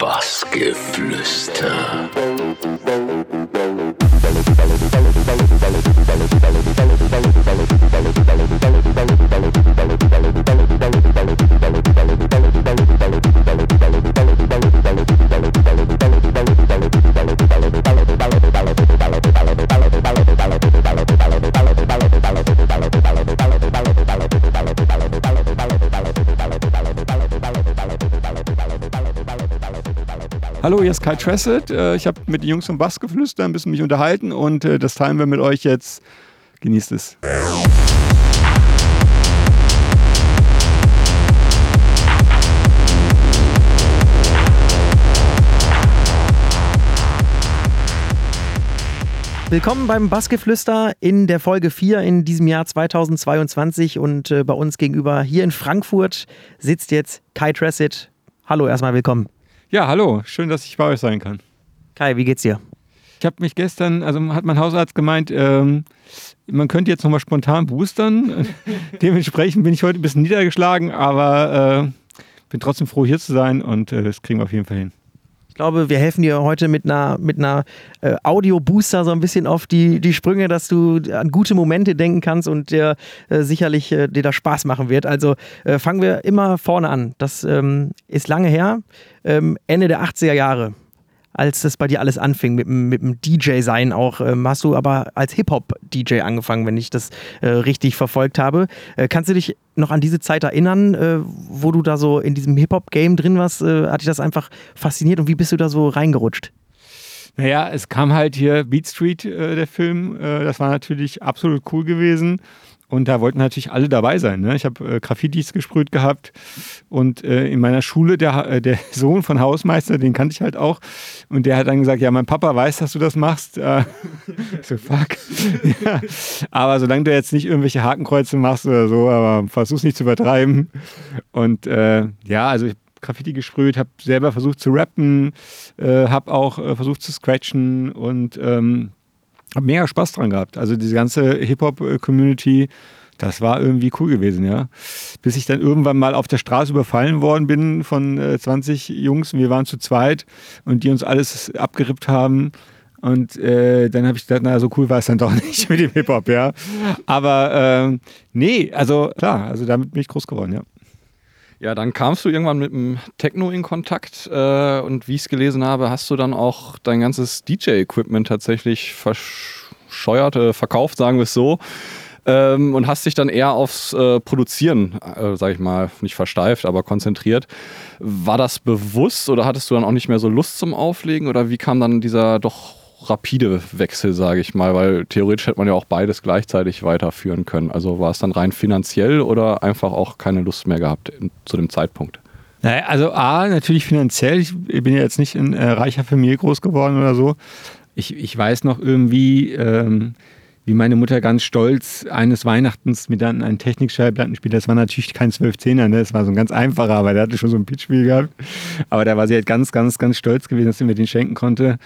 Bassgeflüster. Hallo, hier ist Kai Tressett. Äh, Ich habe mit den Jungs vom Bassgeflüster ein bisschen mich unterhalten und äh, das teilen wir mit euch jetzt. Genießt es. Willkommen beim Bassgeflüster in der Folge 4 in diesem Jahr 2022 und äh, bei uns gegenüber hier in Frankfurt sitzt jetzt Kai Tressett. Hallo, erstmal willkommen. Ja, hallo. Schön, dass ich bei euch sein kann. Kai, wie geht's dir? Ich habe mich gestern, also hat mein Hausarzt gemeint, ähm, man könnte jetzt nochmal spontan boostern. Dementsprechend bin ich heute ein bisschen niedergeschlagen, aber äh, bin trotzdem froh, hier zu sein und äh, das kriegen wir auf jeden Fall hin. Ich glaube, wir helfen dir heute mit einer, mit einer äh, Audio-Booster so ein bisschen auf die, die Sprünge, dass du an gute Momente denken kannst und dir äh, sicherlich äh, dir das Spaß machen wird. Also äh, fangen wir immer vorne an. Das ähm, ist lange her, ähm, Ende der 80er Jahre. Als das bei dir alles anfing, mit, dem- mit dem DJ-Sein auch, ähm, hast du aber als Hip-Hop-DJ angefangen, wenn ich das äh, richtig verfolgt habe. Äh, kannst du dich noch an diese Zeit erinnern, äh, wo du da so in diesem Hip-Hop-Game drin warst? Äh, hat dich das einfach fasziniert und wie bist du da so reingerutscht? Naja, es kam halt hier Beat Street, äh, der Film. Äh, das war natürlich absolut cool gewesen. Und da wollten natürlich alle dabei sein. Ne? Ich habe äh, Graffitis gesprüht gehabt. Und äh, in meiner Schule, der, äh, der Sohn von Hausmeister, den kannte ich halt auch. Und der hat dann gesagt, ja, mein Papa weiß, dass du das machst. Äh, so, fuck. ja. Aber solange du jetzt nicht irgendwelche Hakenkreuze machst oder so, aber versuch's nicht zu übertreiben. Und äh, ja, also ich Graffiti gesprüht, habe selber versucht zu rappen, äh, habe auch äh, versucht zu scratchen und ähm, habe mega Spaß dran gehabt. Also diese ganze Hip-Hop-Community, das war irgendwie cool gewesen, ja. Bis ich dann irgendwann mal auf der Straße überfallen worden bin von äh, 20 Jungs und wir waren zu zweit und die uns alles abgerippt haben. Und äh, dann habe ich gedacht, na, so cool war es dann doch nicht mit dem Hip-Hop, ja. Aber ähm, nee, also klar, also damit bin ich groß geworden, ja. Ja, dann kamst du irgendwann mit dem Techno in Kontakt äh, und wie ich es gelesen habe, hast du dann auch dein ganzes DJ-Equipment tatsächlich verscheuert, äh, verkauft, sagen wir es so. Ähm, und hast dich dann eher aufs äh, Produzieren, äh, sag ich mal, nicht versteift, aber konzentriert. War das bewusst oder hattest du dann auch nicht mehr so Lust zum Auflegen oder wie kam dann dieser doch rapide Wechsel, sage ich mal, weil theoretisch hätte man ja auch beides gleichzeitig weiterführen können. Also war es dann rein finanziell oder einfach auch keine Lust mehr gehabt zu dem Zeitpunkt? Naja, also A, natürlich finanziell. Ich bin ja jetzt nicht in äh, reicher Familie groß geworden oder so. Ich, ich weiß noch irgendwie, ähm, wie meine Mutter ganz stolz eines Weihnachtens mir dann einen Technikschallplattenspieler, das war natürlich kein 12-10er, ne? das war so ein ganz einfacher, aber der hatte schon so ein Pitchspiel gehabt. Aber da war sie halt ganz, ganz, ganz stolz gewesen, dass sie mir den schenken konnte.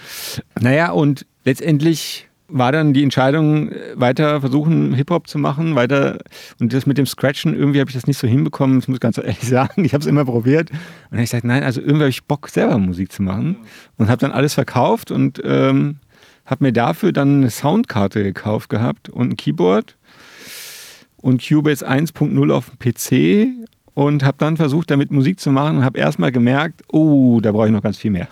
Naja, und letztendlich war dann die Entscheidung, äh, weiter versuchen, Hip-Hop zu machen, weiter und das mit dem Scratchen, irgendwie habe ich das nicht so hinbekommen, das muss ich ganz ehrlich sagen. Ich habe es immer probiert und dann habe ich gesagt, nein, also irgendwie habe ich Bock, selber Musik zu machen und habe dann alles verkauft und ähm, habe mir dafür dann eine Soundkarte gekauft gehabt und ein Keyboard und Cubase 1.0 auf dem PC und habe dann versucht, damit Musik zu machen und habe erstmal gemerkt, oh, da brauche ich noch ganz viel mehr.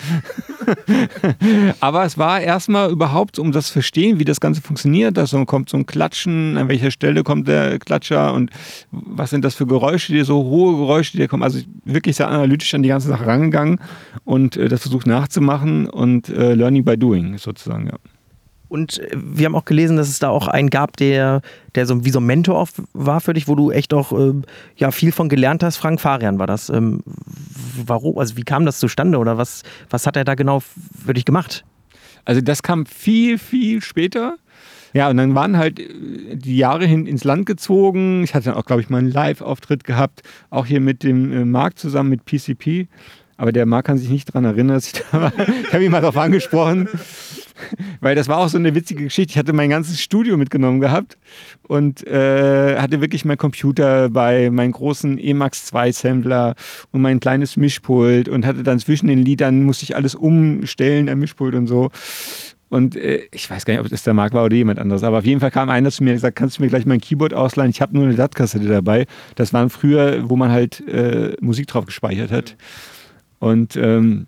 Aber es war erstmal überhaupt, um das verstehen, wie das Ganze funktioniert. Da so kommt so ein Klatschen, an welcher Stelle kommt der Klatscher und was sind das für Geräusche, die so hohe Geräusche, die da kommen. Also wirklich sehr analytisch an die ganze Sache rangegangen und äh, das versucht nachzumachen und äh, Learning by Doing sozusagen, ja. Und äh, wir haben auch gelesen, dass es da auch einen gab, der, der so wie so ein Mentor auch war für dich, wo du echt auch ähm, ja, viel von gelernt hast. Frank Farian war das. Ähm, warum, also wie kam das zustande oder was, was hat er da genau für dich gemacht? Also das kam viel, viel später. Ja, und dann waren halt äh, die Jahre hin ins Land gezogen. Ich hatte dann auch, glaube ich, mal einen Live-Auftritt gehabt, auch hier mit dem äh, Marc zusammen mit PCP. Aber der Marc kann sich nicht daran erinnern, dass ich da war. Ich habe ihn mal darauf angesprochen. Weil das war auch so eine witzige Geschichte. Ich hatte mein ganzes Studio mitgenommen gehabt und äh, hatte wirklich meinen Computer bei meinen großen Emax 2 Sampler und mein kleines Mischpult und hatte dann zwischen den Liedern musste ich alles umstellen, ein Mischpult und so. Und äh, ich weiß gar nicht, ob das der Marc war oder jemand anderes. Aber auf jeden Fall kam einer zu mir und gesagt, kannst du mir gleich mein Keyboard ausleihen? Ich habe nur eine DAT-Kassette dabei. Das waren früher, wo man halt äh, Musik drauf gespeichert hat. Und ähm,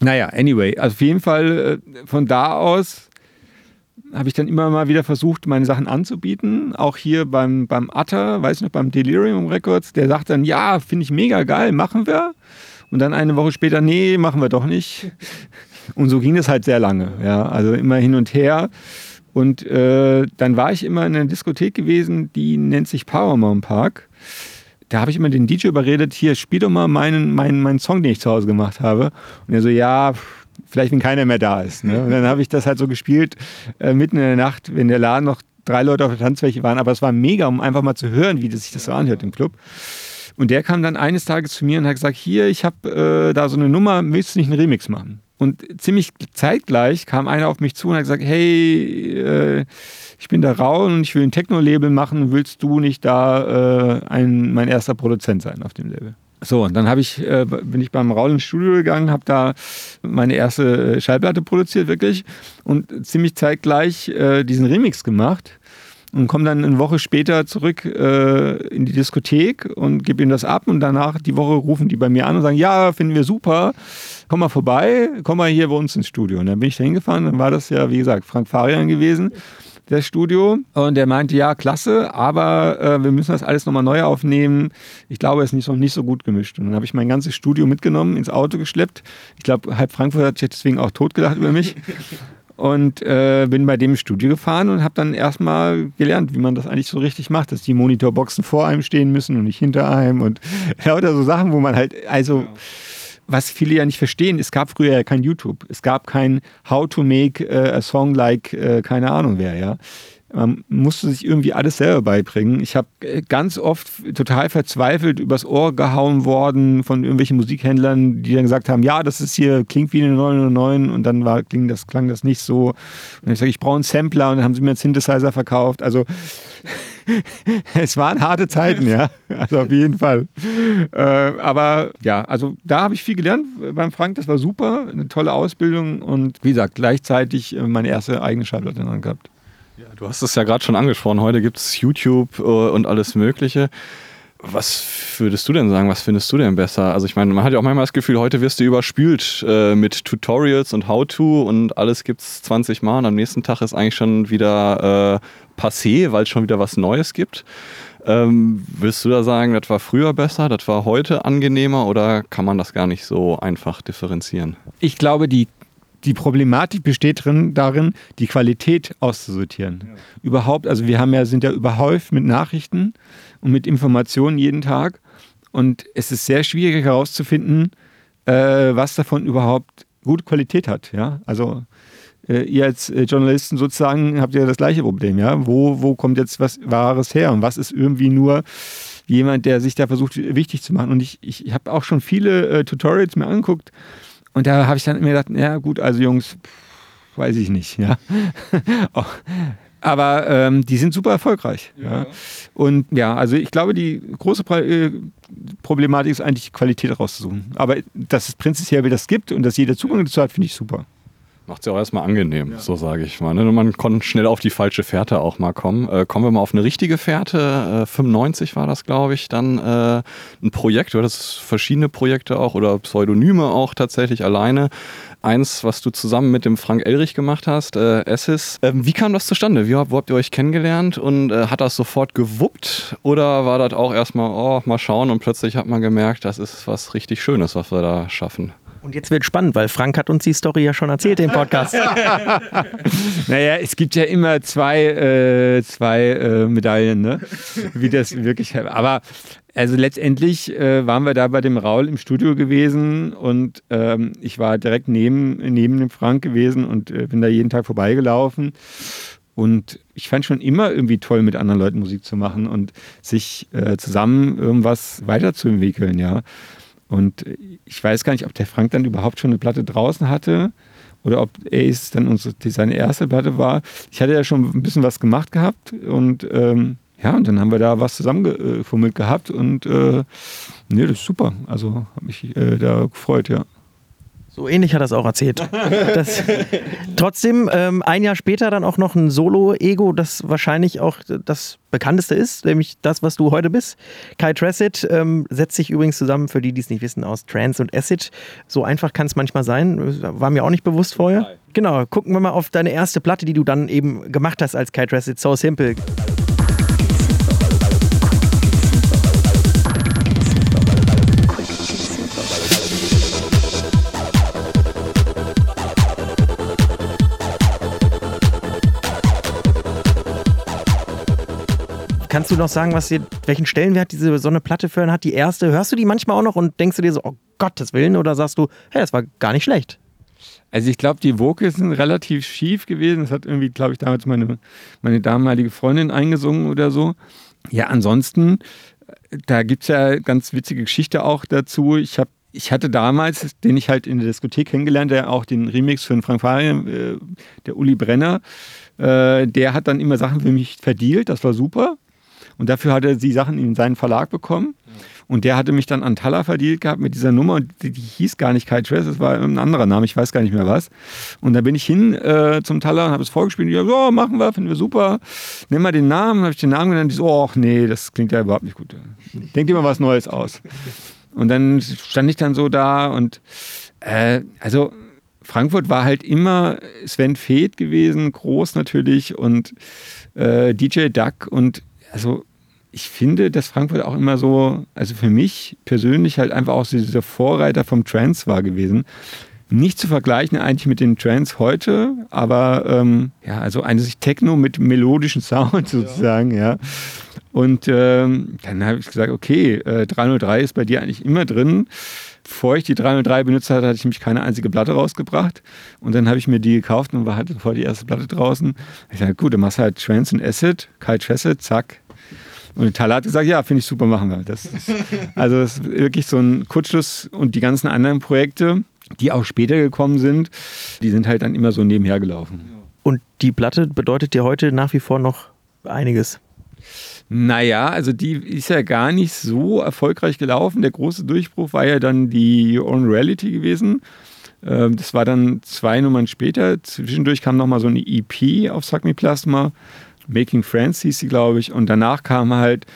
naja, anyway, also auf jeden Fall äh, von da aus habe ich dann immer mal wieder versucht, meine Sachen anzubieten. Auch hier beim, beim Atta, weiß ich noch, beim Delirium Records, der sagt dann, ja, finde ich mega geil, machen wir. Und dann eine Woche später, nee, machen wir doch nicht. Und so ging es halt sehr lange. Ja, also immer hin und her. Und äh, dann war ich immer in einer Diskothek gewesen, die nennt sich Paramount Park. Da habe ich immer den DJ überredet, hier, spiel doch mal meinen, meinen, meinen Song, den ich zu Hause gemacht habe. Und er so, ja, vielleicht wenn keiner mehr da ist. Ne? Und dann habe ich das halt so gespielt, äh, mitten in der Nacht, wenn der Laden noch drei Leute auf der Tanzfläche waren. Aber es war mega, um einfach mal zu hören, wie das sich das so anhört im Club. Und der kam dann eines Tages zu mir und hat gesagt, hier, ich habe äh, da so eine Nummer, willst du nicht einen Remix machen? Und ziemlich zeitgleich kam einer auf mich zu und hat gesagt, hey, äh, ich bin der Raul und ich will ein Techno-Label machen, willst du nicht da äh, ein, mein erster Produzent sein auf dem Label? So, und dann habe ich, äh, bin ich beim Raul ins Studio gegangen, habe da meine erste Schallplatte produziert, wirklich, und ziemlich zeitgleich äh, diesen Remix gemacht und komme dann eine Woche später zurück äh, in die Diskothek und gebe ihnen das ab und danach die Woche rufen die bei mir an und sagen, ja, finden wir super komm mal vorbei, komm mal hier bei uns ins Studio. Und dann bin ich da hingefahren, dann war das ja, wie gesagt, Frank Farian gewesen, das Studio. Und der meinte, ja, klasse, aber äh, wir müssen das alles nochmal neu aufnehmen. Ich glaube, es ist so, nicht so gut gemischt. Und dann habe ich mein ganzes Studio mitgenommen, ins Auto geschleppt. Ich glaube, halb Frankfurt hat sich deswegen auch totgedacht über mich. Und äh, bin bei dem Studio gefahren und habe dann erstmal gelernt, wie man das eigentlich so richtig macht, dass die Monitorboxen vor einem stehen müssen und nicht hinter einem und lauter so Sachen, wo man halt, also was viele ja nicht verstehen, es gab früher ja kein YouTube. Es gab kein How to make uh, a song like uh, keine Ahnung wer, ja. Man musste sich irgendwie alles selber beibringen. Ich habe äh, ganz oft total verzweifelt übers Ohr gehauen worden von irgendwelchen Musikhändlern, die dann gesagt haben, ja, das ist hier, klingt wie eine 909 und dann war, kling das, klang das nicht so. Und ich sage, ich brauche einen Sampler und dann haben sie mir einen Synthesizer verkauft. Also es waren harte Zeiten, ja. Also auf jeden Fall. Äh, aber ja, also da habe ich viel gelernt beim Frank. Das war super, eine tolle Ausbildung und wie gesagt, gleichzeitig äh, meine erste eigene Schallplatte dann gehabt. Du hast es ja gerade schon angesprochen. Heute gibt es YouTube äh, und alles Mögliche. Was würdest du denn sagen? Was findest du denn besser? Also ich meine, man hat ja auch manchmal das Gefühl, heute wirst du überspült äh, mit Tutorials und How-To und alles gibt es 20 Mal und am nächsten Tag ist eigentlich schon wieder äh, passé, weil es schon wieder was Neues gibt. Ähm, willst du da sagen, das war früher besser, das war heute angenehmer oder kann man das gar nicht so einfach differenzieren? Ich glaube, die die Problematik besteht drin, darin, die Qualität auszusortieren. Ja. Überhaupt, also wir haben ja, sind ja überhäuft mit Nachrichten und mit Informationen jeden Tag. Und es ist sehr schwierig herauszufinden, äh, was davon überhaupt gute Qualität hat. Ja? Also äh, ihr als äh, Journalisten sozusagen habt ja das gleiche Problem. Ja? Wo, wo kommt jetzt was Wahres her und was ist irgendwie nur jemand, der sich da versucht, wichtig zu machen. Und ich, ich habe auch schon viele äh, Tutorials mir angeguckt, und da habe ich dann mir gedacht, ja gut, also Jungs, weiß ich nicht, ja. Oh. Aber ähm, die sind super erfolgreich. Ja. ja. Und ja, also ich glaube, die große äh, Problematik ist eigentlich, die Qualität rauszusuchen. Aber dass es prinzipiell das gibt und dass jeder Zugang dazu hat, finde ich super. Macht es ja auch erstmal angenehm, ja. so sage ich mal. Ne? Man konnte schnell auf die falsche Fährte auch mal kommen. Äh, kommen wir mal auf eine richtige Fährte. Äh, 95 war das, glaube ich, dann äh, ein Projekt, oder das verschiedene Projekte auch oder Pseudonyme auch tatsächlich alleine. Eins, was du zusammen mit dem Frank Elrich gemacht hast, äh, Essis. Ähm, wie kam das zustande? Wie, wo habt ihr euch kennengelernt und äh, hat das sofort gewuppt oder war das auch erstmal, oh, mal schauen und plötzlich hat man gemerkt, das ist was richtig Schönes, was wir da schaffen? Und jetzt wird spannend, weil Frank hat uns die Story ja schon erzählt im Podcast. naja, es gibt ja immer zwei, äh, zwei äh, Medaillen, ne? wie das wirklich. Aber also letztendlich äh, waren wir da bei dem Raul im Studio gewesen und ähm, ich war direkt neben, neben dem Frank gewesen und äh, bin da jeden Tag vorbeigelaufen. Und ich fand schon immer irgendwie toll, mit anderen Leuten Musik zu machen und sich äh, zusammen irgendwas weiterzuentwickeln, ja. Und ich weiß gar nicht, ob der Frank dann überhaupt schon eine Platte draußen hatte oder ob Ace dann unsere, seine erste Platte war. Ich hatte ja schon ein bisschen was gemacht gehabt und ähm, ja, und dann haben wir da was zusammengefummelt gehabt und äh, nee, das ist super. Also habe mich äh, da gefreut, ja. So ähnlich hat er es auch erzählt. Das, trotzdem, ähm, ein Jahr später dann auch noch ein Solo-Ego, das wahrscheinlich auch das bekannteste ist, nämlich das, was du heute bist. Kai Tracid ähm, setzt sich übrigens zusammen, für die, die es nicht wissen, aus Trance und Acid. So einfach kann es manchmal sein. War mir auch nicht bewusst vorher. Genau, gucken wir mal auf deine erste Platte, die du dann eben gemacht hast als Kai Tracid. So Simple. Kannst du noch sagen, was dir, welchen Stellenwert diese so eine Platte für einen hat? Die erste, hörst du die manchmal auch noch und denkst du dir so, oh Gottes Willen, oder sagst du, hey, das war gar nicht schlecht? Also ich glaube, die Vocals sind relativ schief gewesen. Das hat irgendwie, glaube ich, damals meine, meine damalige Freundin eingesungen oder so. Ja, ansonsten, da gibt es ja ganz witzige Geschichte auch dazu. Ich habe ich hatte damals, den ich halt in der Diskothek kennengelernt, der auch den Remix für den Frank Farian, äh, der Uli Brenner, äh, der hat dann immer Sachen für mich verdient, das war super. Und dafür hat er die Sachen in seinen Verlag bekommen. Und der hatte mich dann an Talla verdient gehabt mit dieser Nummer. Und die, die hieß gar nicht Kai Tress, das war ein anderer Name, ich weiß gar nicht mehr was. Und da bin ich hin äh, zum Talla und habe es vorgespielt. Und die so, machen wir, finden wir super. Nimm mal den Namen, habe ich den Namen genannt. Die so, oh, nee, das klingt ja überhaupt nicht gut. Denk dir mal was Neues aus. Und dann stand ich dann so da und äh, also Frankfurt war halt immer Sven Feth gewesen, groß natürlich und äh, DJ Duck und also ich finde, dass Frankfurt auch immer so, also für mich persönlich halt einfach auch so dieser Vorreiter vom Trance war gewesen. Nicht zu vergleichen eigentlich mit den Trance heute, aber ähm, ja, also eine sich Techno mit melodischen Sound sozusagen, ja. ja. Und ähm, dann habe ich gesagt, okay, äh, 303 ist bei dir eigentlich immer drin. Bevor ich die 303 benutzt hatte, hatte ich nämlich keine einzige Platte rausgebracht. Und dann habe ich mir die gekauft und war halt sofort die erste Platte draußen. Ich dachte, gut, dann machst du halt Trance und Acid, Kai Tracid, zack, und Thaler hat gesagt, ja, finde ich super, machen wir. Das ist, also das ist wirklich so ein Kurzschluss und die ganzen anderen Projekte, die auch später gekommen sind, die sind halt dann immer so nebenher gelaufen. Und die Platte bedeutet dir heute nach wie vor noch einiges. Naja, also die ist ja gar nicht so erfolgreich gelaufen. Der große Durchbruch war ja dann die On Reality gewesen. Ähm, das war dann zwei Nummern später. Zwischendurch kam nochmal so eine EP auf Suck Me Plasma. Making Friends hieß sie, glaube ich. Und danach kam halt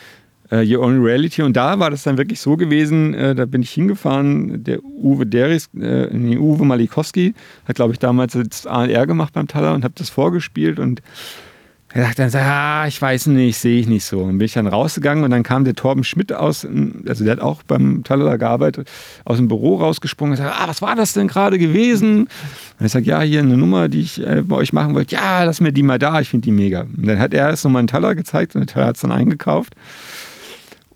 äh, Your Own Reality. Und da war das dann wirklich so gewesen, äh, da bin ich hingefahren, der Uwe Deris, äh, nee, Uwe Malikowski, hat, glaube ich, damals das ALR gemacht beim Taler und habe das vorgespielt und er sagt dann, ah, ich weiß nicht, sehe ich nicht so. Und bin ich dann rausgegangen und dann kam der Torben Schmidt aus, also der hat auch beim Taler gearbeitet, aus dem Büro rausgesprungen und sagt, ah, was war das denn gerade gewesen? Und ich sage, ja, hier eine Nummer, die ich äh, bei euch machen wollte. Ja, lass mir die mal da, ich finde die mega. Und dann hat er es nochmal einen Taler gezeigt und der Taler hat es dann eingekauft.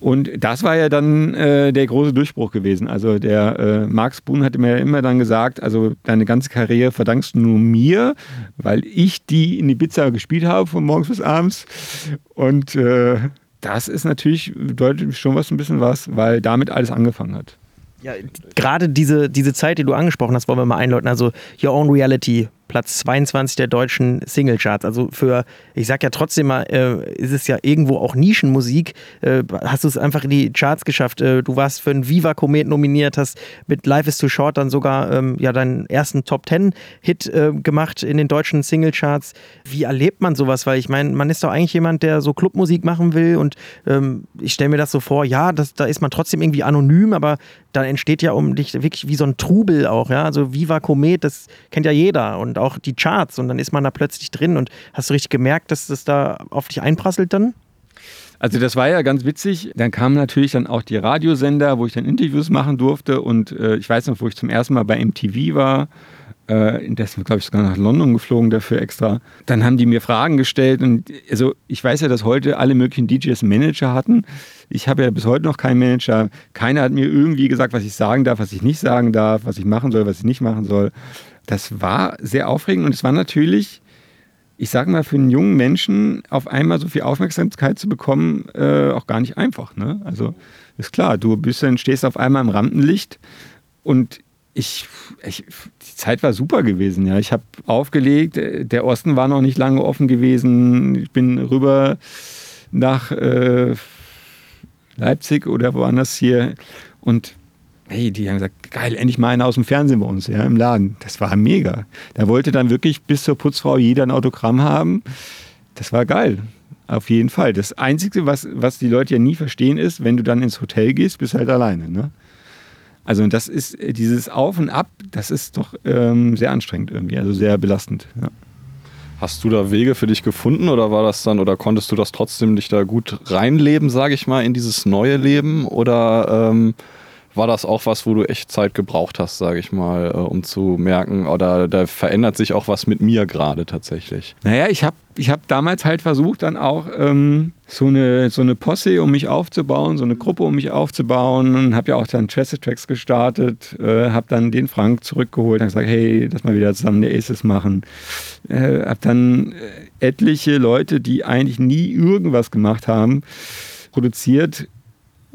Und das war ja dann äh, der große Durchbruch gewesen. Also der äh, Max Boon hatte mir ja immer dann gesagt, also deine ganze Karriere verdankst du nur mir, weil ich die in Ibiza gespielt habe von morgens bis abends. Und äh, das ist natürlich, bedeutet schon was ein bisschen was, weil damit alles angefangen hat. Ja, gerade diese, diese Zeit, die du angesprochen hast, wollen wir mal einläuten. Also Your Own Reality, Platz 22 der deutschen Singlecharts. Also für, ich sag ja trotzdem mal, äh, ist es ja irgendwo auch Nischenmusik. Äh, hast du es einfach in die Charts geschafft. Äh, du warst für einen Viva Komet nominiert, hast mit Life is Too Short dann sogar ähm, ja deinen ersten Top Ten Hit äh, gemacht in den deutschen Singlecharts. Wie erlebt man sowas? Weil ich meine, man ist doch eigentlich jemand, der so Clubmusik machen will und ähm, ich stelle mir das so vor, ja, das, da ist man trotzdem irgendwie anonym, aber da entsteht ja um dich wirklich wie so ein Trubel auch, ja. Also Viva Komet, das kennt ja jeder und auch die Charts und dann ist man da plötzlich drin und hast du richtig gemerkt, dass das da auf dich einprasselt dann? Also das war ja ganz witzig. Dann kamen natürlich dann auch die Radiosender, wo ich dann Interviews machen durfte und äh, ich weiß noch, wo ich zum ersten Mal bei MTV war. Äh, indessen, glaube ich, sogar nach London geflogen dafür extra. Dann haben die mir Fragen gestellt und also ich weiß ja, dass heute alle möglichen DJs Manager hatten. Ich habe ja bis heute noch keinen Manager. Keiner hat mir irgendwie gesagt, was ich sagen darf, was ich nicht sagen darf, was ich machen soll, was ich nicht machen soll das war sehr aufregend und es war natürlich ich sage mal, für einen jungen Menschen auf einmal so viel Aufmerksamkeit zu bekommen, äh, auch gar nicht einfach. Ne? Also ist klar, du bist dann, stehst auf einmal im Rampenlicht und ich, ich, die Zeit war super gewesen. Ja, ich habe aufgelegt. Der Osten war noch nicht lange offen gewesen. Ich bin rüber nach äh, Leipzig oder woanders hier und hey, die haben gesagt, geil, endlich mal einer aus dem Fernsehen bei uns, ja, im Laden. Das war mega. Da wollte dann wirklich bis zur Putzfrau jeder ein Autogramm haben. Das war geil. Auf jeden Fall. Das Einzige, was, was die Leute ja nie verstehen, ist, wenn du dann ins Hotel gehst, bist halt alleine. Ne? Also das ist äh, dieses Auf und Ab, das ist doch ähm, sehr anstrengend irgendwie, also sehr belastend. Ja. Hast du da Wege für dich gefunden oder war das dann oder konntest du das trotzdem dich da gut reinleben, sage ich mal, in dieses neue Leben oder ähm, war das auch was, wo du echt Zeit gebraucht hast, sage ich mal, äh, um zu merken, oder da verändert sich auch was mit mir gerade tatsächlich? Naja, ich habe ich hab damals halt versucht, dann auch ähm, so, eine, so eine Posse, um mich aufzubauen, so eine Gruppe, um mich aufzubauen und habe ja auch dann Traced Tracks gestartet, äh, habe dann den Frank zurückgeholt, habe gesagt, hey, lass mal wieder zusammen der Aces machen. Äh, habe dann äh, etliche Leute, die eigentlich nie irgendwas gemacht haben, produziert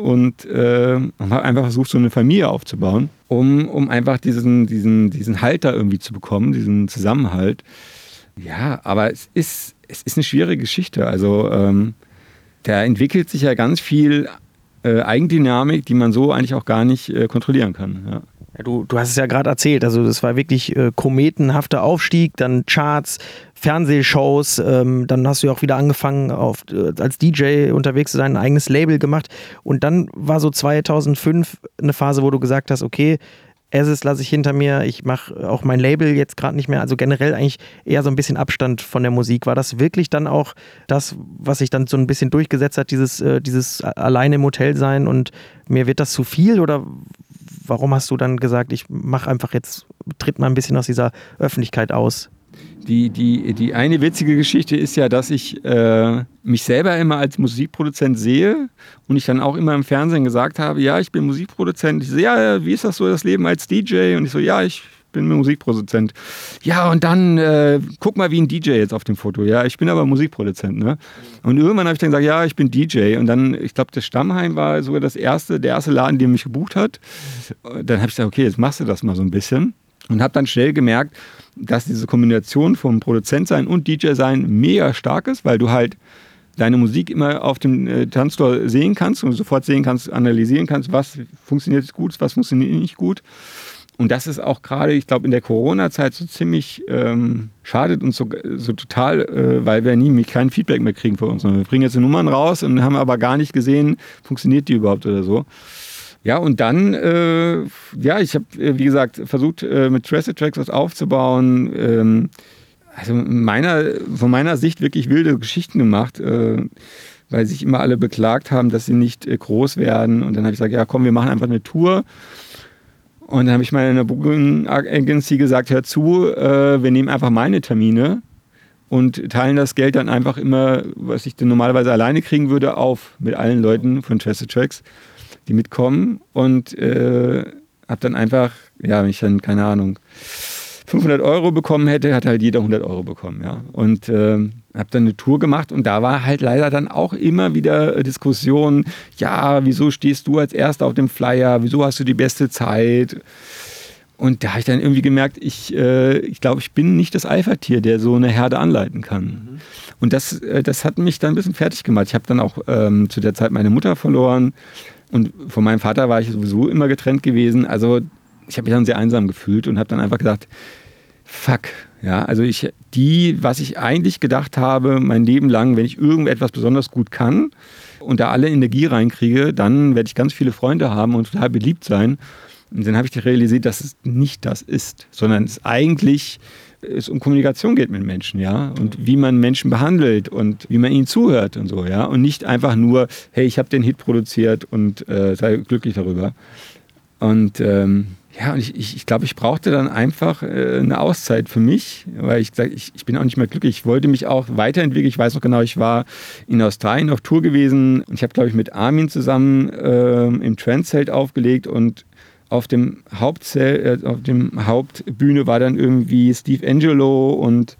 und äh, habe einfach versucht, so eine Familie aufzubauen, um, um einfach diesen, diesen, diesen Halt da irgendwie zu bekommen, diesen Zusammenhalt. Ja, aber es ist, es ist eine schwierige Geschichte. Also ähm, da entwickelt sich ja ganz viel äh, Eigendynamik, die man so eigentlich auch gar nicht äh, kontrollieren kann. Ja. Du, du hast es ja gerade erzählt, also das war wirklich äh, kometenhafter Aufstieg, dann Charts, Fernsehshows, ähm, dann hast du ja auch wieder angefangen, auf, äh, als DJ unterwegs zu sein, ein eigenes Label gemacht. Und dann war so 2005 eine Phase, wo du gesagt hast, okay, Asses lasse ich hinter mir, ich mache auch mein Label jetzt gerade nicht mehr, also generell eigentlich eher so ein bisschen Abstand von der Musik. War das wirklich dann auch das, was sich dann so ein bisschen durchgesetzt hat, dieses, äh, dieses alleine im Hotel sein und mir wird das zu viel oder warum hast du dann gesagt, ich mache einfach jetzt, tritt mal ein bisschen aus dieser Öffentlichkeit aus? Die, die, die eine witzige Geschichte ist ja, dass ich äh, mich selber immer als Musikproduzent sehe und ich dann auch immer im Fernsehen gesagt habe, ja, ich bin Musikproduzent. Ich so, ja, wie ist das so, das Leben als DJ? Und ich so, ja, ich bin Musikproduzent. Ja, und dann äh, guck mal wie ein DJ jetzt auf dem Foto. Ja, ich bin aber Musikproduzent. Ne? Und irgendwann habe ich dann gesagt, ja, ich bin DJ. Und dann, ich glaube, das Stammheim war sogar das erste, der erste Laden, der mich gebucht hat. Dann habe ich gesagt, okay, jetzt machst du das mal so ein bisschen. Und habe dann schnell gemerkt, dass diese Kombination vom Produzent sein und DJ sein mega stark ist, weil du halt deine Musik immer auf dem äh, Tanzfloor sehen kannst und sofort sehen kannst, analysieren kannst, was funktioniert gut, was funktioniert nicht gut. Und das ist auch gerade, ich glaube, in der Corona-Zeit so ziemlich ähm, schadet uns so, so total, äh, weil wir nie kein Feedback mehr kriegen von uns. Wir bringen jetzt Nummern raus und haben aber gar nicht gesehen, funktioniert die überhaupt oder so. Ja, und dann, äh, ja, ich habe, äh, wie gesagt, versucht, äh, mit Traced Tracks was aufzubauen. Ähm, also meiner, von meiner Sicht wirklich wilde Geschichten gemacht, äh, weil sich immer alle beklagt haben, dass sie nicht äh, groß werden. Und dann habe ich gesagt, ja, komm, wir machen einfach eine Tour. Und dann habe ich mal in der Booking Agency gesagt, hör zu, äh, wir nehmen einfach meine Termine und teilen das Geld dann einfach immer, was ich dann normalerweise alleine kriegen würde, auf mit allen Leuten von Trusted Tracks, die mitkommen. Und äh, habe dann einfach, ja, ich dann, keine Ahnung, 500 Euro bekommen hätte, hat halt jeder 100 Euro bekommen. Ja. Und äh, habe dann eine Tour gemacht und da war halt leider dann auch immer wieder äh, Diskussion, ja, wieso stehst du als Erster auf dem Flyer, wieso hast du die beste Zeit? Und da habe ich dann irgendwie gemerkt, ich, äh, ich glaube, ich bin nicht das Alpha-Tier, der so eine Herde anleiten kann. Mhm. Und das, äh, das hat mich dann ein bisschen fertig gemacht. Ich habe dann auch ähm, zu der Zeit meine Mutter verloren und von meinem Vater war ich sowieso immer getrennt gewesen. Also ich habe mich dann sehr einsam gefühlt und habe dann einfach gedacht, fuck, ja, also ich, die, was ich eigentlich gedacht habe, mein Leben lang, wenn ich irgendetwas besonders gut kann und da alle Energie reinkriege, dann werde ich ganz viele Freunde haben und total beliebt sein. Und dann habe ich realisiert, dass es nicht das ist, sondern es eigentlich es um Kommunikation geht mit Menschen, ja, und wie man Menschen behandelt und wie man ihnen zuhört und so, ja, und nicht einfach nur, hey, ich habe den Hit produziert und äh, sei glücklich darüber. Und ähm, ja, und ich, ich, ich glaube, ich brauchte dann einfach äh, eine Auszeit für mich, weil ich gesagt ich, ich bin auch nicht mehr glücklich. Ich wollte mich auch weiterentwickeln. Ich weiß noch genau, ich war in Australien auf Tour gewesen und ich habe, glaube ich, mit Armin zusammen äh, im Transzelt aufgelegt und auf dem Hauptzelt, äh, auf dem Hauptbühne war dann irgendwie Steve Angelo und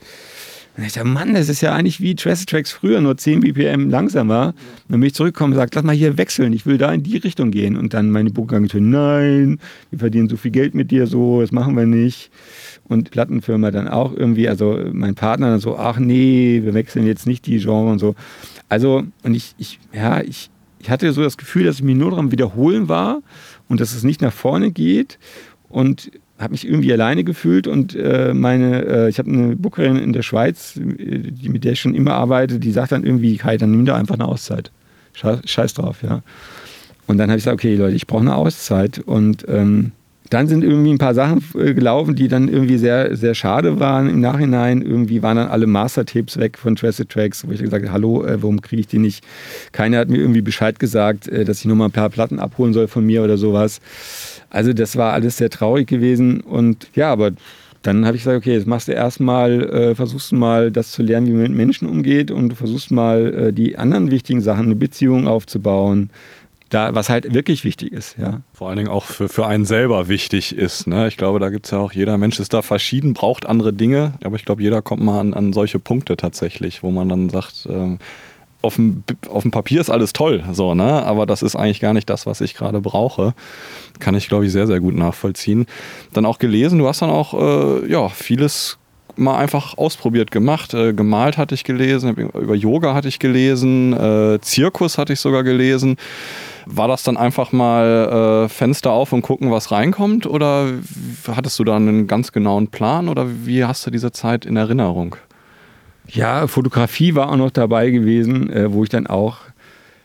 Und ich dachte, Mann, das ist ja eigentlich wie Trash Tracks früher, nur 10 BPM langsamer. Dann bin ich zurückgekommen und gesagt, lass mal hier wechseln, ich will da in die Richtung gehen. Und dann meine Bookagentur, nein, wir verdienen so viel Geld mit dir, so, das machen wir nicht. Und Plattenfirma dann auch irgendwie, also mein Partner dann so, ach nee, wir wechseln jetzt nicht die Genre und so. Also, und ich, ich ja, ich, ich hatte so das Gefühl, dass ich mich nur daran wiederholen war und dass es nicht nach vorne geht. Und habe mich irgendwie alleine gefühlt und äh, meine, äh, ich habe eine Bookerin in der Schweiz, die, mit der ich schon immer arbeite, die sagt dann irgendwie, Kai, dann nimm da einfach eine Auszeit. Scheiß drauf, ja. Und dann habe ich gesagt, okay, Leute, ich brauche eine Auszeit. Und ähm, dann sind irgendwie ein paar Sachen äh, gelaufen, die dann irgendwie sehr, sehr schade waren im Nachhinein. Irgendwie waren dann alle Master-Tapes weg von Traced Tracks, wo ich gesagt habe, hallo, äh, warum kriege ich die nicht? Keiner hat mir irgendwie Bescheid gesagt, äh, dass ich nur mal ein paar Platten abholen soll von mir oder sowas. Also das war alles sehr traurig gewesen und ja, aber dann habe ich gesagt, okay, jetzt machst du erstmal, äh, versuchst mal das zu lernen, wie man mit Menschen umgeht und du versuchst mal äh, die anderen wichtigen Sachen, eine Beziehung aufzubauen, da, was halt wirklich wichtig ist, ja. Vor allen Dingen auch für, für einen selber wichtig ist. Ne? Ich glaube, da gibt es ja auch, jeder Mensch ist da verschieden, braucht andere Dinge, aber ich glaube, jeder kommt mal an, an solche Punkte tatsächlich, wo man dann sagt, ähm, auf dem, auf dem Papier ist alles toll, so, ne? aber das ist eigentlich gar nicht das, was ich gerade brauche. Kann ich, glaube ich, sehr, sehr gut nachvollziehen. Dann auch gelesen, du hast dann auch äh, ja, vieles mal einfach ausprobiert gemacht. Äh, gemalt hatte ich gelesen, über Yoga hatte ich gelesen, äh, Zirkus hatte ich sogar gelesen. War das dann einfach mal äh, Fenster auf und gucken, was reinkommt? Oder hattest du da einen ganz genauen Plan? Oder wie hast du diese Zeit in Erinnerung? Ja, Fotografie war auch noch dabei gewesen, äh, wo ich dann auch.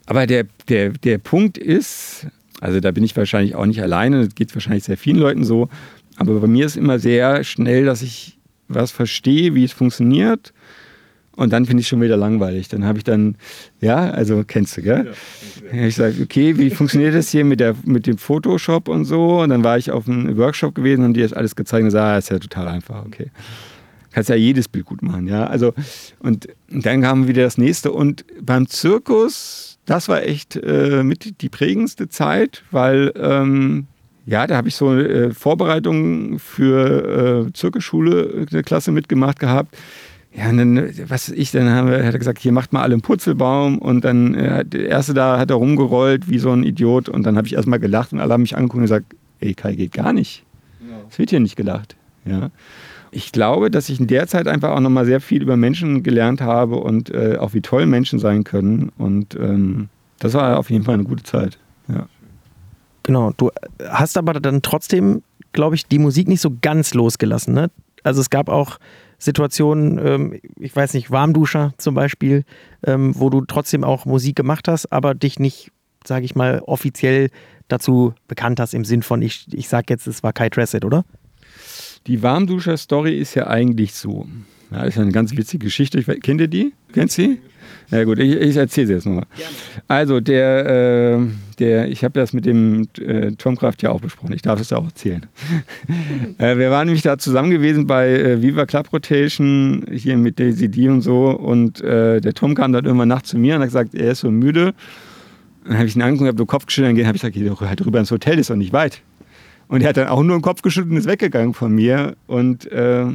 Aber der, der, der Punkt ist, also da bin ich wahrscheinlich auch nicht alleine, das geht wahrscheinlich sehr vielen Leuten so. Aber bei mir ist immer sehr schnell, dass ich was verstehe, wie es funktioniert. Und dann finde ich schon wieder langweilig. Dann habe ich dann, ja, also kennst du, gell? Ja, ich sage, okay, wie funktioniert das hier mit, der, mit dem Photoshop und so? Und dann war ich auf einem Workshop gewesen und die hat alles gezeigt und gesagt, ah, ist ja total einfach, okay kannst ja jedes Bild gut machen, ja. Also, und dann kam wieder das nächste. Und beim Zirkus, das war echt äh, mit die prägendste Zeit, weil ähm, ja, da habe ich so äh, Vorbereitungen für äh, Zirkusschule, eine Klasse mitgemacht gehabt. Ja, und dann, was ich, dann haben wir, hat er gesagt, hier macht mal alle einen Purzelbaum und dann äh, der erste da hat er rumgerollt wie so ein Idiot und dann habe ich erstmal gelacht und alle haben mich angeguckt und gesagt, ey Kai, geht gar nicht. Es ja. wird hier nicht gelacht. Ja. Ich glaube, dass ich in der Zeit einfach auch nochmal sehr viel über Menschen gelernt habe und äh, auch wie toll Menschen sein können. Und ähm, das war auf jeden Fall eine gute Zeit. Ja. Genau, du hast aber dann trotzdem, glaube ich, die Musik nicht so ganz losgelassen. Ne? Also es gab auch Situationen, ähm, ich weiß nicht, Warmduscher zum Beispiel, ähm, wo du trotzdem auch Musik gemacht hast, aber dich nicht, sage ich mal, offiziell dazu bekannt hast im Sinn von, ich, ich sag jetzt, es war Kai Tressett, oder? Die Warmduscher-Story ist ja eigentlich so. Ja, ist eine ganz witzige Geschichte. Kennt ihr die? Kennt sie? Ja gut, ich, ich erzähle sie jetzt nochmal. Also der, äh, der, ich habe das mit dem äh, Tom Kraft ja auch besprochen. Ich darf es ja auch erzählen. äh, wir waren nämlich da zusammen gewesen bei äh, Viva Club Rotation hier mit Daisy D und so. Und äh, der Tom kam dann irgendwann nachts zu mir und hat gesagt, er ist so müde. Dann habe ich ihn angeguckt, habe so Kopf geschüttelt, dann habe ich gesagt, geh halt rüber ins Hotel, ist doch nicht weit. Und er hat dann auch nur den Kopf geschüttelt und ist weggegangen von mir. Und äh,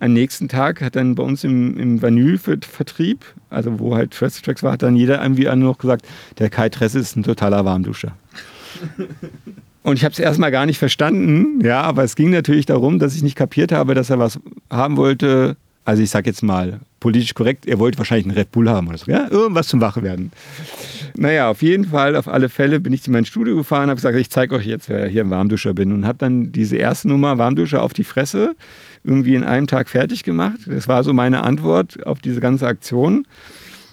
am nächsten Tag hat dann bei uns im, im Vinyl-Vertrieb, also wo halt Tress Tracks war, hat dann jeder irgendwie noch gesagt, der Kai Tress ist ein totaler Warmduscher. Und ich habe es erstmal gar nicht verstanden, ja, aber es ging natürlich darum, dass ich nicht kapiert habe, dass er was haben wollte. Also ich sage jetzt mal politisch korrekt, er wollte wahrscheinlich einen Red Bull haben oder so, ja, irgendwas zum Wachwerden. Naja, auf jeden Fall, auf alle Fälle bin ich zu meinem Studio gefahren, habe gesagt, ich zeige euch jetzt, wer hier ein Warmduscher bin und habe dann diese erste Nummer Warmduscher auf die Fresse irgendwie in einem Tag fertig gemacht. Das war so meine Antwort auf diese ganze Aktion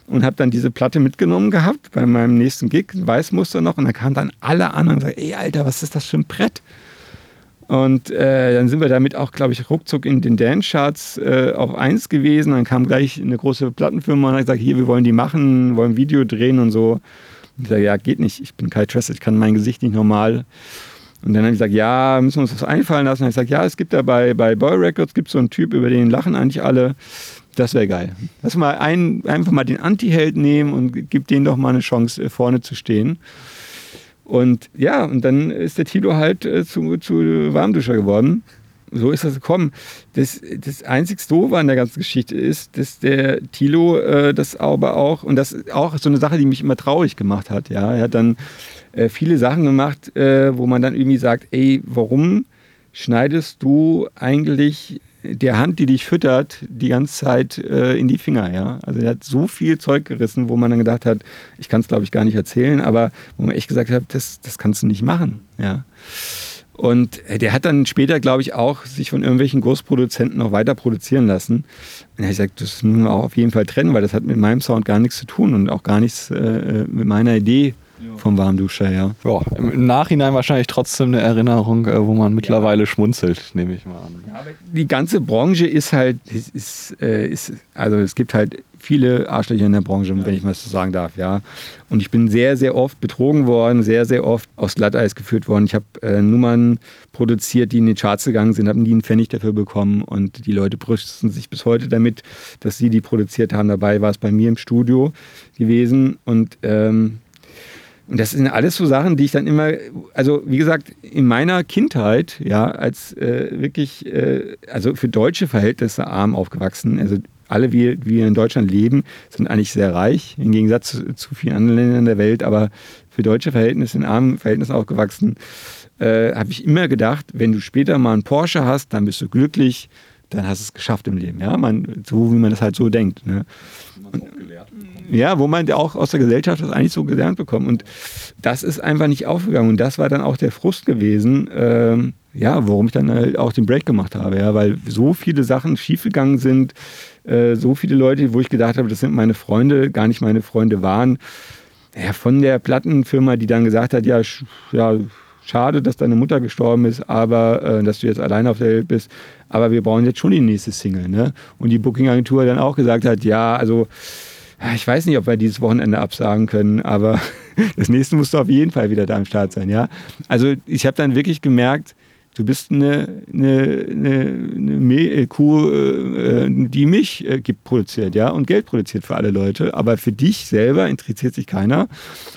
und habe dann diese Platte mitgenommen gehabt bei meinem nächsten Gig, ein Weißmuster noch und da kamen dann alle anderen und sagten, ey Alter, was ist das für ein Brett? Und äh, dann sind wir damit auch, glaube ich, ruckzuck in den Dance-Charts äh, auf 1 gewesen. Dann kam gleich eine große Plattenfirma und hat gesagt, hier, wir wollen die machen, wollen Video drehen und so. Ich sage, ja, geht nicht, ich bin Kai Tressett, ich kann mein Gesicht nicht normal. Und dann habe ich gesagt, ja, müssen wir uns was einfallen lassen. Und ich gesagt, ja, es gibt da bei, bei Boy Records gibt so einen Typ, über den lachen eigentlich alle. Das wäre geil. Lass mal ein, einfach mal den Anti-Held nehmen und gib denen doch mal eine Chance, äh, vorne zu stehen. Und ja, und dann ist der Tilo halt äh, zu, zu Warmduscher geworden. So ist das gekommen. Das, das einzig Doofe an der ganzen Geschichte ist, dass der Tilo äh, das aber auch, und das ist auch so eine Sache, die mich immer traurig gemacht hat. Ja? Er hat dann äh, viele Sachen gemacht, äh, wo man dann irgendwie sagt, ey, warum schneidest du eigentlich der Hand, die dich füttert, die ganze Zeit äh, in die Finger, ja. Also er hat so viel Zeug gerissen, wo man dann gedacht hat, ich kann es glaube ich gar nicht erzählen, aber wo man echt gesagt hat, das, das kannst du nicht machen, ja. Und der hat dann später, glaube ich, auch sich von irgendwelchen Großproduzenten noch weiter produzieren lassen. Und er hat gesagt, das müssen wir auch auf jeden Fall trennen, weil das hat mit meinem Sound gar nichts zu tun und auch gar nichts äh, mit meiner Idee vom Warmduscher, ja. ja. Im Nachhinein wahrscheinlich trotzdem eine Erinnerung, äh, wo man mittlerweile ja. schmunzelt, nehme ich mal an. Die ganze Branche ist halt, ist, ist, äh, ist, also es gibt halt viele Arschlöcher in der Branche, wenn ich mal so sagen darf, ja. Und ich bin sehr, sehr oft betrogen worden, sehr, sehr oft aufs Glatteis geführt worden. Ich habe äh, Nummern produziert, die in die Charts gegangen sind, haben nie einen Pfennig dafür bekommen und die Leute brüsten sich bis heute damit, dass sie die produziert haben. Dabei war es bei mir im Studio gewesen und ähm, und das sind alles so Sachen, die ich dann immer, also wie gesagt, in meiner Kindheit, ja, als äh, wirklich, äh, also für deutsche Verhältnisse arm aufgewachsen, also alle wir, wir in Deutschland leben, sind eigentlich sehr reich, im Gegensatz zu, zu vielen anderen Ländern der Welt, aber für deutsche Verhältnisse, in armen Verhältnissen aufgewachsen, äh, habe ich immer gedacht, wenn du später mal einen Porsche hast, dann bist du glücklich, dann hast du es geschafft im Leben. Ja, man, so wie man das halt so denkt. Ne? Und, ja, wo man auch aus der Gesellschaft das eigentlich so gelernt bekommt. Und das ist einfach nicht aufgegangen. Und das war dann auch der Frust gewesen, ähm, ja, warum ich dann halt auch den Break gemacht habe. Ja, weil so viele Sachen schiefgegangen sind, äh, so viele Leute, wo ich gedacht habe, das sind meine Freunde, gar nicht meine Freunde waren. Ja, von der Plattenfirma, die dann gesagt hat, ja, ja schade, dass deine Mutter gestorben ist, aber äh, dass du jetzt alleine auf der Welt bist, aber wir brauchen jetzt schon die nächste Single. Ne? Und die Booking-Agentur dann auch gesagt hat, ja, also ich weiß nicht, ob wir dieses Wochenende absagen können, aber das nächste musst du auf jeden Fall wieder da am Start sein, ja. Also ich habe dann wirklich gemerkt, du bist eine, eine, eine, eine äh, Kuh, äh, die mich äh, produziert, ja, und Geld produziert für alle Leute, aber für dich selber interessiert sich keiner.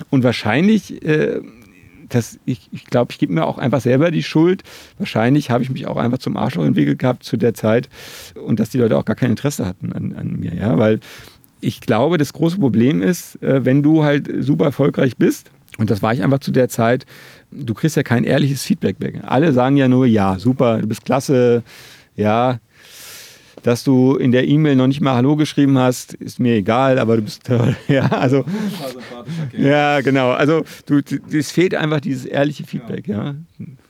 Und wahrscheinlich das, ich, ich glaube, ich gebe mir auch einfach selber die Schuld. Wahrscheinlich habe ich mich auch einfach zum Arschloch entwickelt gehabt zu der Zeit und dass die Leute auch gar kein Interesse hatten an, an mir, ja, weil ich glaube, das große Problem ist, äh, wenn du halt super erfolgreich bist, und das war ich einfach zu der Zeit, du kriegst ja kein ehrliches Feedback mehr. Alle sagen ja nur, ja, super, du bist klasse, ja, dass du in der E-Mail noch nicht mal Hallo geschrieben hast, ist mir egal, aber du bist toll. Ja, also. Ja, genau. Also, du, es fehlt einfach dieses ehrliche Feedback, ja.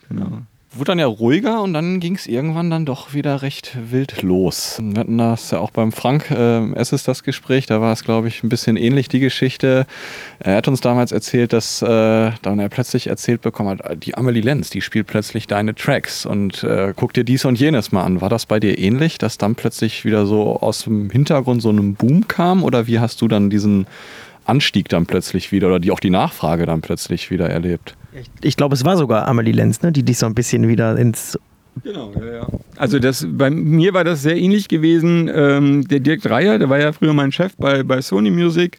Genau wurde dann ja ruhiger und dann ging es irgendwann dann doch wieder recht wild los. Wir hatten das ja auch beim Frank, äh, es ist das Gespräch, da war es, glaube ich, ein bisschen ähnlich, die Geschichte. Er hat uns damals erzählt, dass äh, dann er plötzlich erzählt bekommen hat, die Amelie Lenz, die spielt plötzlich deine Tracks und äh, guck dir dies und jenes mal an. War das bei dir ähnlich, dass dann plötzlich wieder so aus dem Hintergrund so ein Boom kam oder wie hast du dann diesen Anstieg dann plötzlich wieder oder die, auch die Nachfrage dann plötzlich wieder erlebt? Ich, ich glaube, es war sogar Amelie Lenz, ne, die dich so ein bisschen wieder ins Genau, ja, ja. Also das, bei mir war das sehr ähnlich gewesen. Ähm, der Dirk Dreier, der war ja früher mein Chef bei, bei Sony Music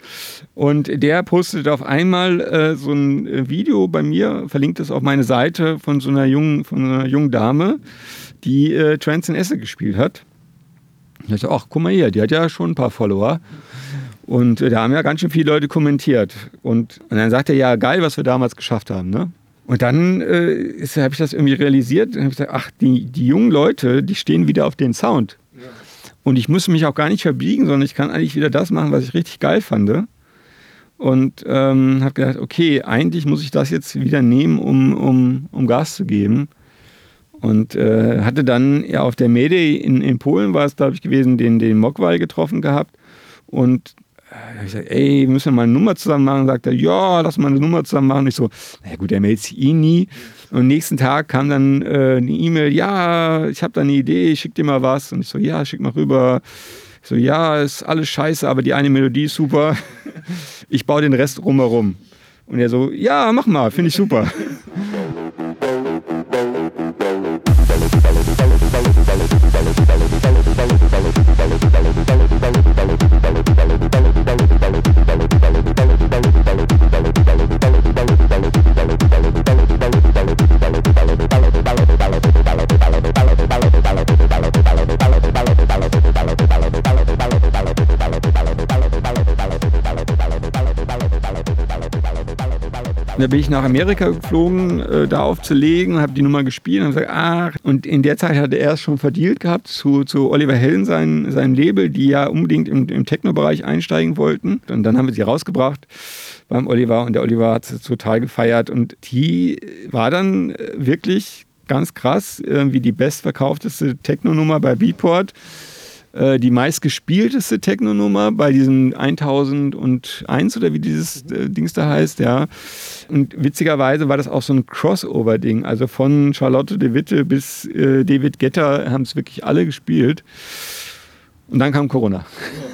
und der postete auf einmal äh, so ein äh, Video bei mir, verlinkt es auf meine Seite von so einer jungen, von einer jungen Dame, die äh, Trans in Esse gespielt hat. Ich dachte, ach, guck mal hier, die hat ja schon ein paar Follower. Und äh, da haben ja ganz schön viele Leute kommentiert. Und, und dann sagt er, ja, geil, was wir damals geschafft haben. Ne? Und dann äh, habe ich das irgendwie realisiert und habe gesagt, ach, die, die jungen Leute, die stehen wieder auf den Sound. Ja. Und ich muss mich auch gar nicht verbiegen, sondern ich kann eigentlich wieder das machen, was ich richtig geil fand. Und ähm, habe gedacht, okay, eigentlich muss ich das jetzt wieder nehmen, um, um, um Gas zu geben. Und äh, hatte dann ja auf der Mede in, in Polen war es, glaube ich, gewesen, den, den Mokwal getroffen gehabt. Und habe ich gesagt, ey, müssen wir mal eine Nummer zusammen machen? Sagt er, ja, lass mal eine Nummer zusammen machen. Ich so, naja gut, er meldet sich eh nie. Und am nächsten Tag kam dann äh, eine E-Mail, ja, ich habe da eine Idee, schick dir mal was. Und ich so, ja, schick mal rüber. Ich so, ja, ist alles scheiße, aber die eine Melodie ist super. Ich baue den Rest rumherum. Und er so, ja, mach mal, finde ich super. da bin ich nach Amerika geflogen, äh, da aufzulegen, habe die Nummer gespielt und gesagt, ah, und in der Zeit hatte er es schon verdealt gehabt zu, zu Oliver Hellen, sein, sein Label, die ja unbedingt im, im Techno-Bereich einsteigen wollten. Und dann haben wir sie rausgebracht beim Oliver und der Oliver hat es total gefeiert und die war dann äh, wirklich ganz krass, wie die bestverkaufteste Techno-Nummer bei Beatport äh, die meistgespielteste Techno-Nummer bei diesem 1001 oder wie dieses äh, Dings da heißt, ja. Und witzigerweise war das auch so ein Crossover-Ding. Also von Charlotte de Witte bis äh, David Getter haben es wirklich alle gespielt. Und dann kam Corona.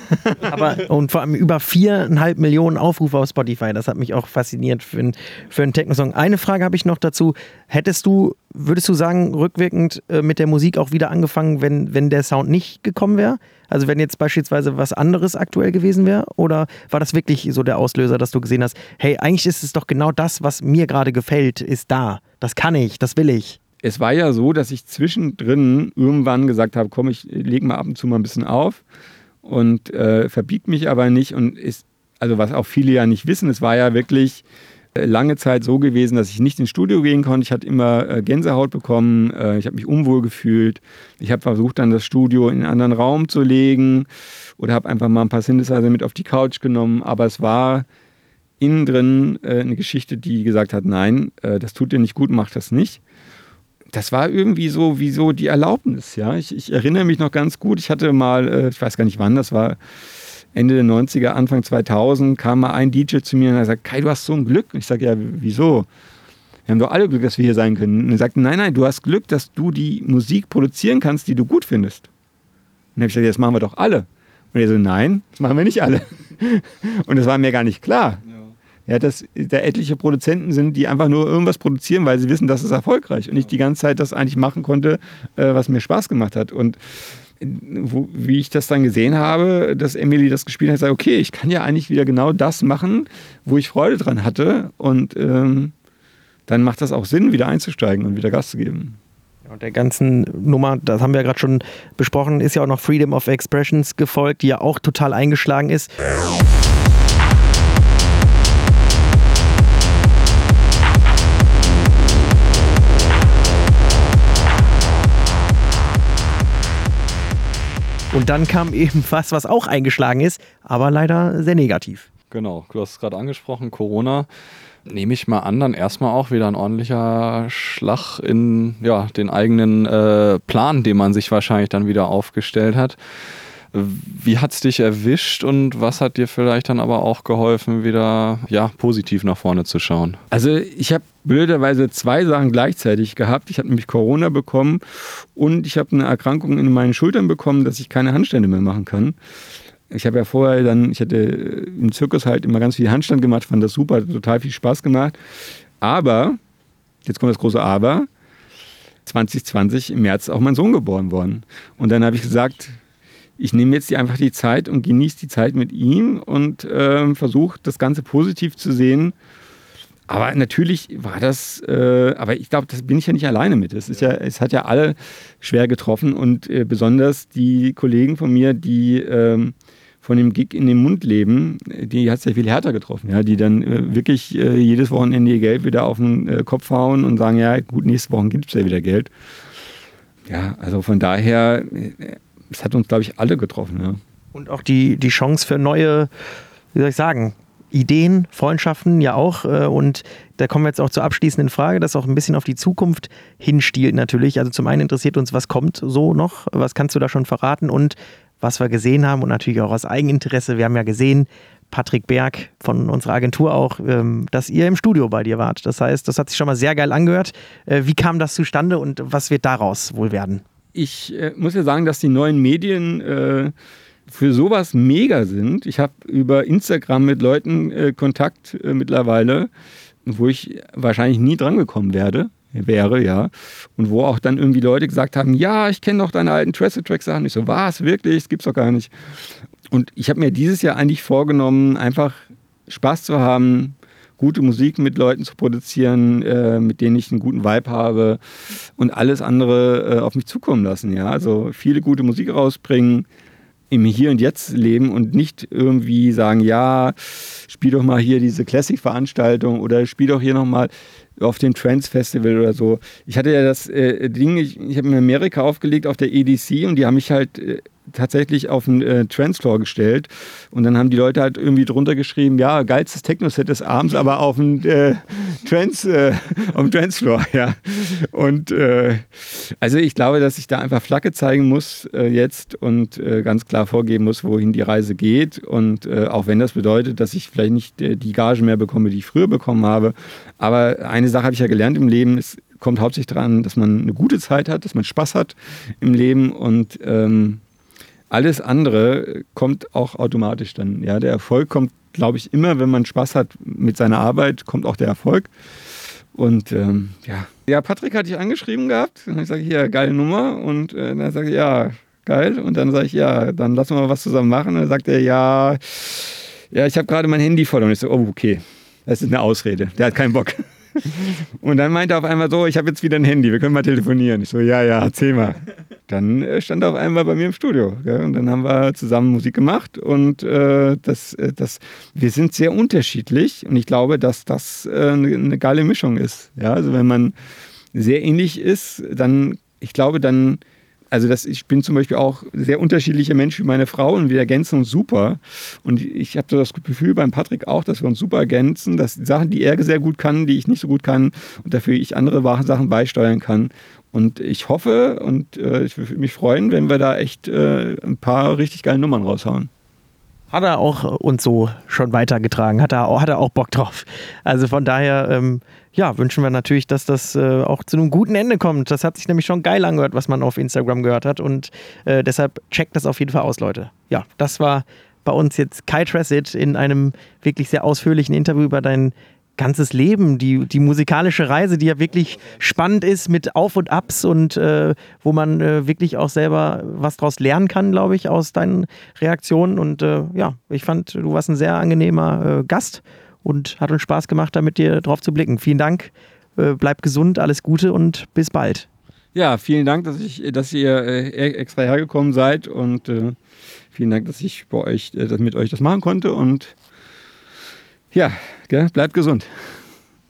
Aber und vor allem über viereinhalb Millionen Aufrufe auf Spotify. Das hat mich auch fasziniert für, für einen Techno-Song. Eine Frage habe ich noch dazu. Hättest du, würdest du sagen, rückwirkend äh, mit der Musik auch wieder angefangen, wenn, wenn der Sound nicht gekommen wäre? Also wenn jetzt beispielsweise was anderes aktuell gewesen wäre? Oder war das wirklich so der Auslöser, dass du gesehen hast, hey, eigentlich ist es doch genau das, was mir gerade gefällt, ist da. Das kann ich, das will ich es war ja so, dass ich zwischendrin irgendwann gesagt habe, komm, ich lege mal ab und zu mal ein bisschen auf und äh, verbiegt mich aber nicht und ist, also was auch viele ja nicht wissen, es war ja wirklich lange Zeit so gewesen, dass ich nicht ins Studio gehen konnte. Ich hatte immer äh, Gänsehaut bekommen, äh, ich habe mich unwohl gefühlt. Ich habe versucht, dann das Studio in einen anderen Raum zu legen oder habe einfach mal ein paar Synthesizer mit auf die Couch genommen, aber es war innen drin äh, eine Geschichte, die gesagt hat, nein, äh, das tut dir nicht gut, mach das nicht das war irgendwie so wie so die Erlaubnis, ja. Ich, ich erinnere mich noch ganz gut, ich hatte mal, äh, ich weiß gar nicht wann, das war Ende der 90er, Anfang 2000, kam mal ein DJ zu mir und er sagt, Kai, du hast so ein Glück. Und ich sage, ja, wieso? Wir haben doch alle Glück, dass wir hier sein können. Und er sagt, nein, nein, du hast Glück, dass du die Musik produzieren kannst, die du gut findest. Und dann habe ich gesagt, das machen wir doch alle. Und er so, nein, das machen wir nicht alle. Und das war mir gar nicht klar ja, dass da etliche Produzenten sind, die einfach nur irgendwas produzieren, weil sie wissen, das ist erfolgreich und ich die ganze Zeit das eigentlich machen konnte, äh, was mir Spaß gemacht hat. Und wo, wie ich das dann gesehen habe, dass Emily das gespielt hat, sage okay, ich kann ja eigentlich wieder genau das machen, wo ich Freude dran hatte und ähm, dann macht das auch Sinn, wieder einzusteigen und wieder Gas zu geben. Und der ganzen Nummer, das haben wir ja gerade schon besprochen, ist ja auch noch Freedom of Expressions gefolgt, die ja auch total eingeschlagen ist. Und dann kam eben was, was auch eingeschlagen ist, aber leider sehr negativ. Genau, du hast es gerade angesprochen, Corona. Nehme ich mal an, dann erstmal auch wieder ein ordentlicher Schlag in ja, den eigenen äh, Plan, den man sich wahrscheinlich dann wieder aufgestellt hat. Wie hat es dich erwischt und was hat dir vielleicht dann aber auch geholfen, wieder ja, positiv nach vorne zu schauen? Also ich habe blöderweise zwei Sachen gleichzeitig gehabt. Ich habe nämlich Corona bekommen und ich habe eine Erkrankung in meinen Schultern bekommen, dass ich keine Handstände mehr machen kann. Ich habe ja vorher dann, ich hatte im Zirkus halt immer ganz viel Handstand gemacht, fand das super, hat total viel Spaß gemacht. Aber, jetzt kommt das große Aber, 2020 im März auch mein Sohn geboren worden. Und dann habe ich gesagt, ich nehme jetzt einfach die Zeit und genieße die Zeit mit ihm und äh, versuche das Ganze positiv zu sehen. Aber natürlich war das, äh, aber ich glaube, das bin ich ja nicht alleine mit. Es, ist ja, es hat ja alle schwer getroffen und äh, besonders die Kollegen von mir, die ähm, von dem Gig in dem Mund leben, die hat es ja viel härter getroffen, ja, die dann äh, wirklich äh, jedes Wochenende ihr Geld wieder auf den äh, Kopf hauen und sagen, ja, gut, nächste Woche gibt es ja wieder Geld. Ja, also von daher äh, es hat uns, glaube ich, alle getroffen. Ja. Und auch die, die Chance für neue, wie soll ich sagen, Ideen, Freundschaften ja auch. Äh, und da kommen wir jetzt auch zur abschließenden Frage, das auch ein bisschen auf die Zukunft hinstielt natürlich. Also zum einen interessiert uns, was kommt so noch? Was kannst du da schon verraten? Und was wir gesehen haben und natürlich auch aus Eigeninteresse. Wir haben ja gesehen, Patrick Berg von unserer Agentur auch, ähm, dass ihr im Studio bei dir wart. Das heißt, das hat sich schon mal sehr geil angehört. Äh, wie kam das zustande und was wird daraus wohl werden? ich äh, muss ja sagen, dass die neuen Medien äh, für sowas mega sind. Ich habe über Instagram mit Leuten äh, Kontakt äh, mittlerweile, wo ich wahrscheinlich nie drangekommen werde wäre, ja. Und wo auch dann irgendwie Leute gesagt haben, ja, ich kenne doch deine alten Trace-Track-Sachen. Ich so, was, wirklich? Das gibt's doch gar nicht. Und ich habe mir dieses Jahr eigentlich vorgenommen, einfach Spaß zu haben, gute Musik mit Leuten zu produzieren, äh, mit denen ich einen guten Vibe habe und alles andere äh, auf mich zukommen lassen. Ja? Also viele gute Musik rausbringen, im Hier und Jetzt leben und nicht irgendwie sagen, ja, spiel doch mal hier diese Classic-Veranstaltung oder spiel doch hier nochmal auf dem Trans Festival oder so. Ich hatte ja das äh, Ding, ich, ich habe in Amerika aufgelegt auf der EDC und die haben mich halt äh, tatsächlich auf den äh, Transfloor gestellt. Und dann haben die Leute halt irgendwie drunter geschrieben, ja, geilstes Techno-Set des Abends, aber auf dem äh, Trans, äh, Transfloor, ja. Und äh, also ich glaube, dass ich da einfach Flagge zeigen muss äh, jetzt und äh, ganz klar vorgeben muss, wohin die Reise geht. Und äh, auch wenn das bedeutet, dass ich vielleicht nicht die Gagen mehr bekomme, die ich früher bekommen habe. Aber eine Sache habe ich ja gelernt im Leben, es kommt hauptsächlich daran, dass man eine gute Zeit hat, dass man Spaß hat im Leben und ähm, alles andere kommt auch automatisch dann. Ja, der Erfolg kommt, glaube ich, immer, wenn man Spaß hat mit seiner Arbeit, kommt auch der Erfolg. Und ähm, ja. Ja, Patrick hatte ich angeschrieben gehabt. Und ich sage, hier, geile Nummer. Und äh, dann sage ich, ja, geil. Und dann sage ich, ja, dann lassen wir mal was zusammen machen. Und dann sagt er, ja, ja, ich habe gerade mein Handy voll. Und ich so, oh, okay. Das ist eine Ausrede. Der hat keinen Bock. Und dann meinte er auf einmal so, ich habe jetzt wieder ein Handy, wir können mal telefonieren. Ich so, ja, ja, erzähl mal. Dann äh, stand er auf einmal bei mir im Studio. Gell? Und dann haben wir zusammen Musik gemacht und äh, das, äh, das, wir sind sehr unterschiedlich und ich glaube, dass das äh, eine, eine geile Mischung ist. Ja, also wenn man sehr ähnlich ist, dann, ich glaube, dann also das, ich bin zum Beispiel auch sehr unterschiedlicher Mensch wie meine Frau und wir ergänzen uns super. Und ich habe so das Gefühl beim Patrick auch, dass wir uns super ergänzen, dass Sachen, die er sehr gut kann, die ich nicht so gut kann und dafür ich andere Sachen beisteuern kann. Und ich hoffe und äh, ich würde mich freuen, wenn wir da echt äh, ein paar richtig geile Nummern raushauen. Hat er auch uns so schon weitergetragen, hat er, hat er auch Bock drauf. Also von daher, ähm, ja, wünschen wir natürlich, dass das äh, auch zu einem guten Ende kommt. Das hat sich nämlich schon geil angehört, was man auf Instagram gehört hat. Und äh, deshalb checkt das auf jeden Fall aus, Leute. Ja, das war bei uns jetzt Kai Tressett in einem wirklich sehr ausführlichen Interview über dein ganzes Leben, die, die musikalische Reise, die ja wirklich spannend ist mit Auf und Abs und äh, wo man äh, wirklich auch selber was draus lernen kann, glaube ich, aus deinen Reaktionen. Und äh, ja, ich fand, du warst ein sehr angenehmer äh, Gast und hat uns Spaß gemacht, da mit dir drauf zu blicken. Vielen Dank, äh, bleib gesund, alles Gute und bis bald. Ja, vielen Dank, dass, ich, dass ihr äh, extra hergekommen seid und vielen Dank, dass ich bei euch, mit euch das machen konnte und ja, gell, bleibt gesund.